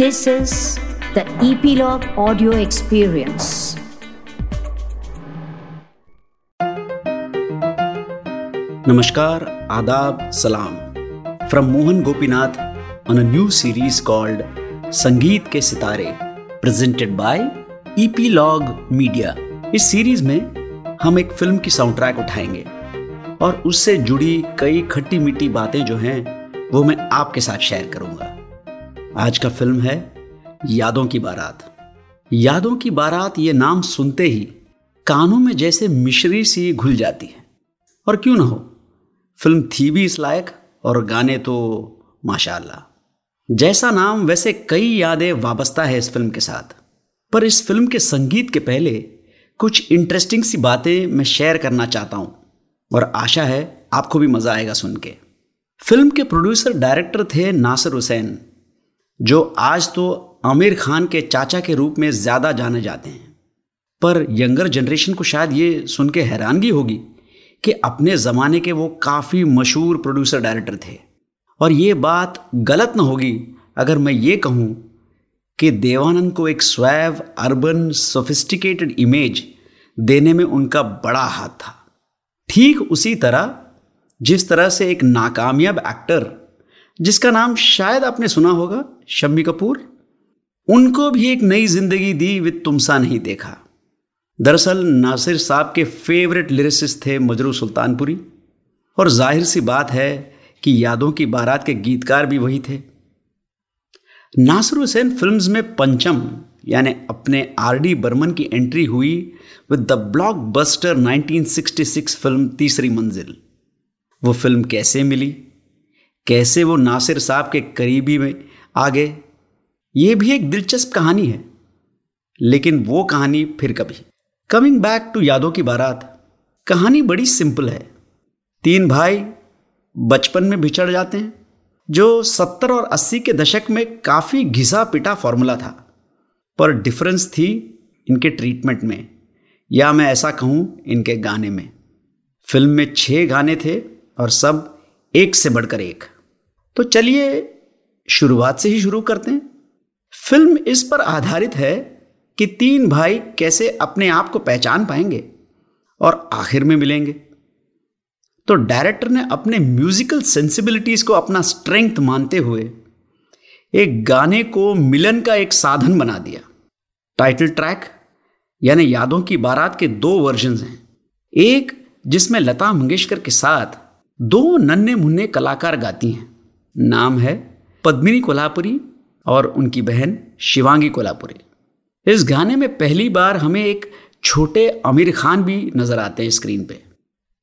This is the Epilogue Audio Experience. Namaskar, Adab, Salam. From Mohan Gopinath on a new series called Sangeet ke Sitare presented by Epilogue media इस series में हम एक film की sound track उठाएँगे और उससे जुड़ी कई खट्टी मीठी बातें जो हैं वो मैं आपके साथ शेयर करूँगा आज का फ़िल्म है यादों की बारात। यादों की बारात ये नाम सुनते ही कानों में जैसे मिश्री सी घुल जाती है। और क्यों ना हो? फ़िल्म थी भी इस लायक और गाने तो माशाल्लाह। जैसा नाम वैसे कई यादें वाबस्ता है इस फ़िल्म के साथ। पर इस फ़िल्म के संगीत के पहले कुछ इंटरेस्टिंग सी बातें मैं शेयर करना चाहता हूँ। और आशा है आपको भी मज़ा आएगा सुन के। फ़िल्म के प्रोड्यूसर डायरेक्टर थे नासिर हुसैन। जो आज तो आमिर खान के चाचा के रूप में ज़्यादा जाने जाते हैं। पर यंगर जनरेशन को शायद ये सुन के हैरानगी होगी कि अपने ज़माने के वो काफ़ी मशहूर प्रोड्यूसर, डायरेक्टर थे। और ये बात गलत न होगी अगर मैं ये कहूँ कि देवानंद को एक स्वैव, अर्बन सोफिस्टिकेटेड इमेज देने में उनका बड़ा हाथ था। ठीक उसी तरह, जिस तरह से एक नाकामयाब एक्टर जिसका नाम शायद आपने सुना होगा, शम्मी कपूर। उनको भी एक नई ज़िंदगी दी विद तुमसा नहीं देखा। दरअसल नासिर साहब के फेवरेट लिरिसिस्ट थे मजरू सुल्तानपुरी। और ज़ाहिर सी बात है कि यादों की बारात के गीतकार भी वही थे। नासिर हुसैन फिल्म्स में पंचम, यानी अपने आर डी बर्मन की एंट्री हुई with the block blockbuster 1966 film Teesri Manzil. वो फ़िल्म कैसे मिली? कैसे वो नासिर साहब के करीबी में आ गए ये भी एक दिलचस्प कहानी है, लेकिन वो कहानी फिर कभी। कमिंग बैक टू यादों की बारात, कहानी बड़ी सिंपल है। तीन भाई बचपन में बिछड़ जाते हैं, जो सत्तर और अस्सी के दशक में काफ़ी घिसा पिटा फॉर्मूला था। पर डिफरेंस थी इनके ट्रीटमेंट में, या मैं ऐसा कहूँ, इनके गाने में। फ़िल्म में छः गाने थे और सब एक से बढ़कर एक। तो चलिए शुरुआत से ही शुरू करते हैं। फ़िल्म इस पर आधारित है कि तीन भाई कैसे अपने आप को पहचान पाएँगे और आखिर में मिलेंगे। तो डायरेक्टर ने अपने म्यूजिकल सेंसिबिलिटीज को अपना स्ट्रेंथ मानते हुए एक गाने को मिलन का एक साधन बना दिया। टाइटल ट्रैक, यानी यादों की बारात के दो वर्जन हैं। एक जिसमें लता मंगेशकर के साथ दो नन्हे मुन्ने कलाकार गाती हैं। नाम है पद्मिनी कोल्हापुरी और उनकी बहन शिवांगी कोल्हापुरी। इस गाने में पहली बार हमें एक छोटे आमिर खान भी नज़र आते हैं स्क्रीन पे।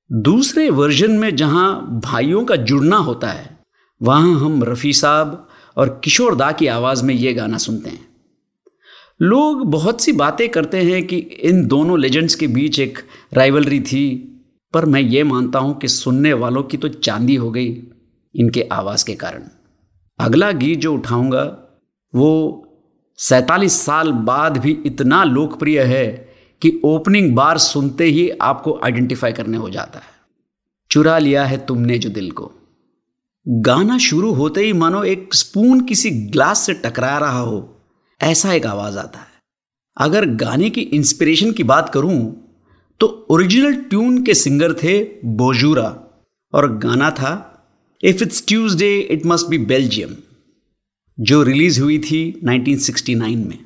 दूसरे वर्जन में जहाँ भाइयों का जुड़ना होता है, वहाँ हम रफ़ी साहब और किशोर दा की आवाज़ में ये गाना सुनते हैं। लोग बहुत सी बातें करते हैं कि इन दोनों लेजेंड्स के बीच एक राइवलरी थी, पर मैं ये मानता हूँ कि सुनने वालों की तो चांदी हो गई। इनके आवाज़ के कारण। अगला गीत जो उठाऊँगा, वो सैतालीस साल बाद भी इतना लोकप्रिय है कि ओपनिंग बार सुनते ही आपको आइडेंटिफाई करने हो जाता है। चुरा लिया है तुमने जो दिल को। गाना शुरू होते ही मानो एक स्पून किसी ग्लास से टकरा रहा हो, ऐसा एक आवाज़ आता है। अगर गाने की इंस्पिरेशन की बात करूँ तो ओरिजिनल ट्यून के सिंगर थे बोजूरा, और गाना था if it's Tuesday it must be Belgium जो रिलीज़ हुई थी 1969 में।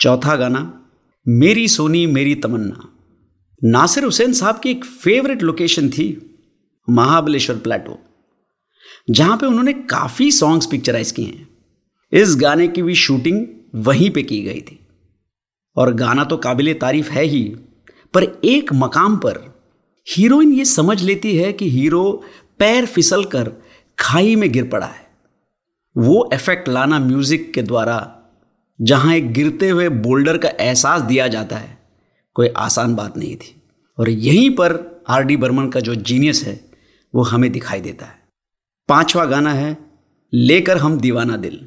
चौथा गाना, मेरी सोनी, मेरी तमन्ना। नासिर हुसैन साहब की एक फेवरेट लोकेशन थी महाबलेश्वर प्लेटो जहाँ पे उन्होंने काफ़ी सॉन्ग्स पिक्चराइज किए हैं। इस गाने की भी शूटिंग वहीं पे की गई थी। और गाना तो काबिल तारीफ़ है ही, पर एक मकाम पर हीरोइन ये समझ लेती है कि हीरो पैर फिसल कर खाई में गिर पड़ा है। वो इफ़ेक्ट लाना म्यूज़िक के द्वारा, जहाँ एक गिरते हुए बोल्डर का एहसास दिया जाता है, कोई आसान बात नहीं थी। और यहीं पर आर डी बर्मन का जो जीनियस है, वो हमें दिखाई देता है। पांचवा गाना है, लेकर हम दीवाना दिल।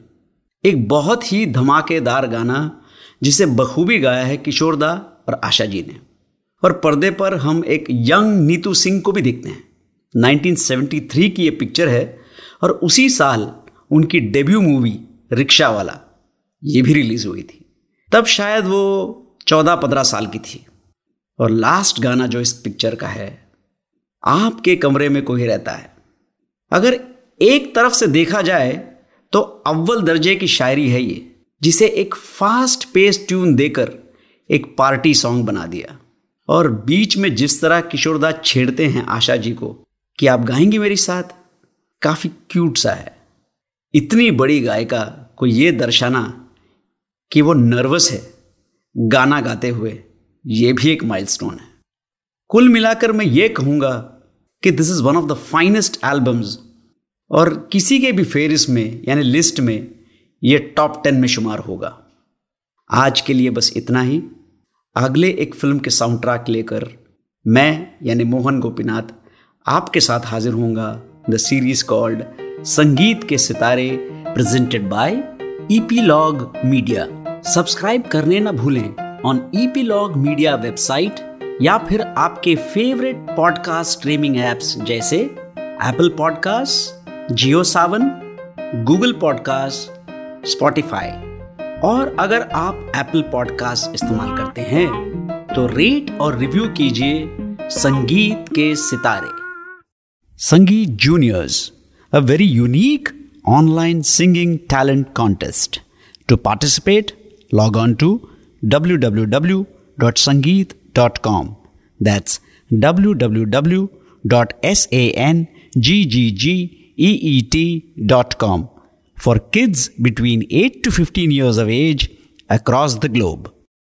एक बहुत ही धमाकेदार गाना, जिसे बखूबी गाया है किशोरदा और आशा जी ने। और पर्दे पर हम एक यंग नीतू सिंह को भी देखते हैं। 1973 की ये पिक्चर है और उसी साल उनकी डेब्यू मूवी रिक्शा वाला ये भी रिलीज़ हुई थी। तब शायद वो चौदह पंद्रह साल की थी। और लास्ट गाना जो इस पिक्चर का है, आपके कमरे में कोई रहता है। अगर एक तरफ़ से देखा जाए तो अव्वल दर्जे की शायरी है ये, जिसे एक फास्ट पेस ट्यून देकर एक पार्टी सॉन्ग बना दिया। और बीच में जिस तरह किशोरदास छेड़ते हैं आशा जी को कि आप गाएँगे मेरे साथ? काफ़ी क्यूट सा है। इतनी बड़ी गायिका को ये दर्शाना कि वो नर्वस है गाना गाते हुए। ये भी एक माइलस्टोन है। कुल मिलाकर मैं ये कहूँगा कि this is one of the finest albums और किसी के भी फेरिस में, यानी लिस्ट में, ये टॉप टेन में शुमार होगा। आज के लिए बस इतना ही। अगले एक फ़िल्म के साउंड ट्रैक लेकर मैं, यानी मोहन गोपीनाथ आपके साथ हाजिर होऊँगा the series called Sangeet ke Sitare presented by Epilogue media subscribe करने ना भूलें ऑन ईपीलॉग मीडिया वेबसाइट या फिर आपके फेवरेट पॉडकास्ट स्ट्रीमिंग एप्स जैसे Apple podcast Jio Saavn Google podcast Spotify और अगर आप एप्पल पॉडकास्ट इस्तेमाल करते हैं तो रेट और रिव्यू कीजिए संगीत के सितारे। Sangeet Juniors, a very unique online singing talent contest. To participate, log on to www.sangeet.com. That's www.sanggggeet.com for kids between 8 to 15 years of age across the globe.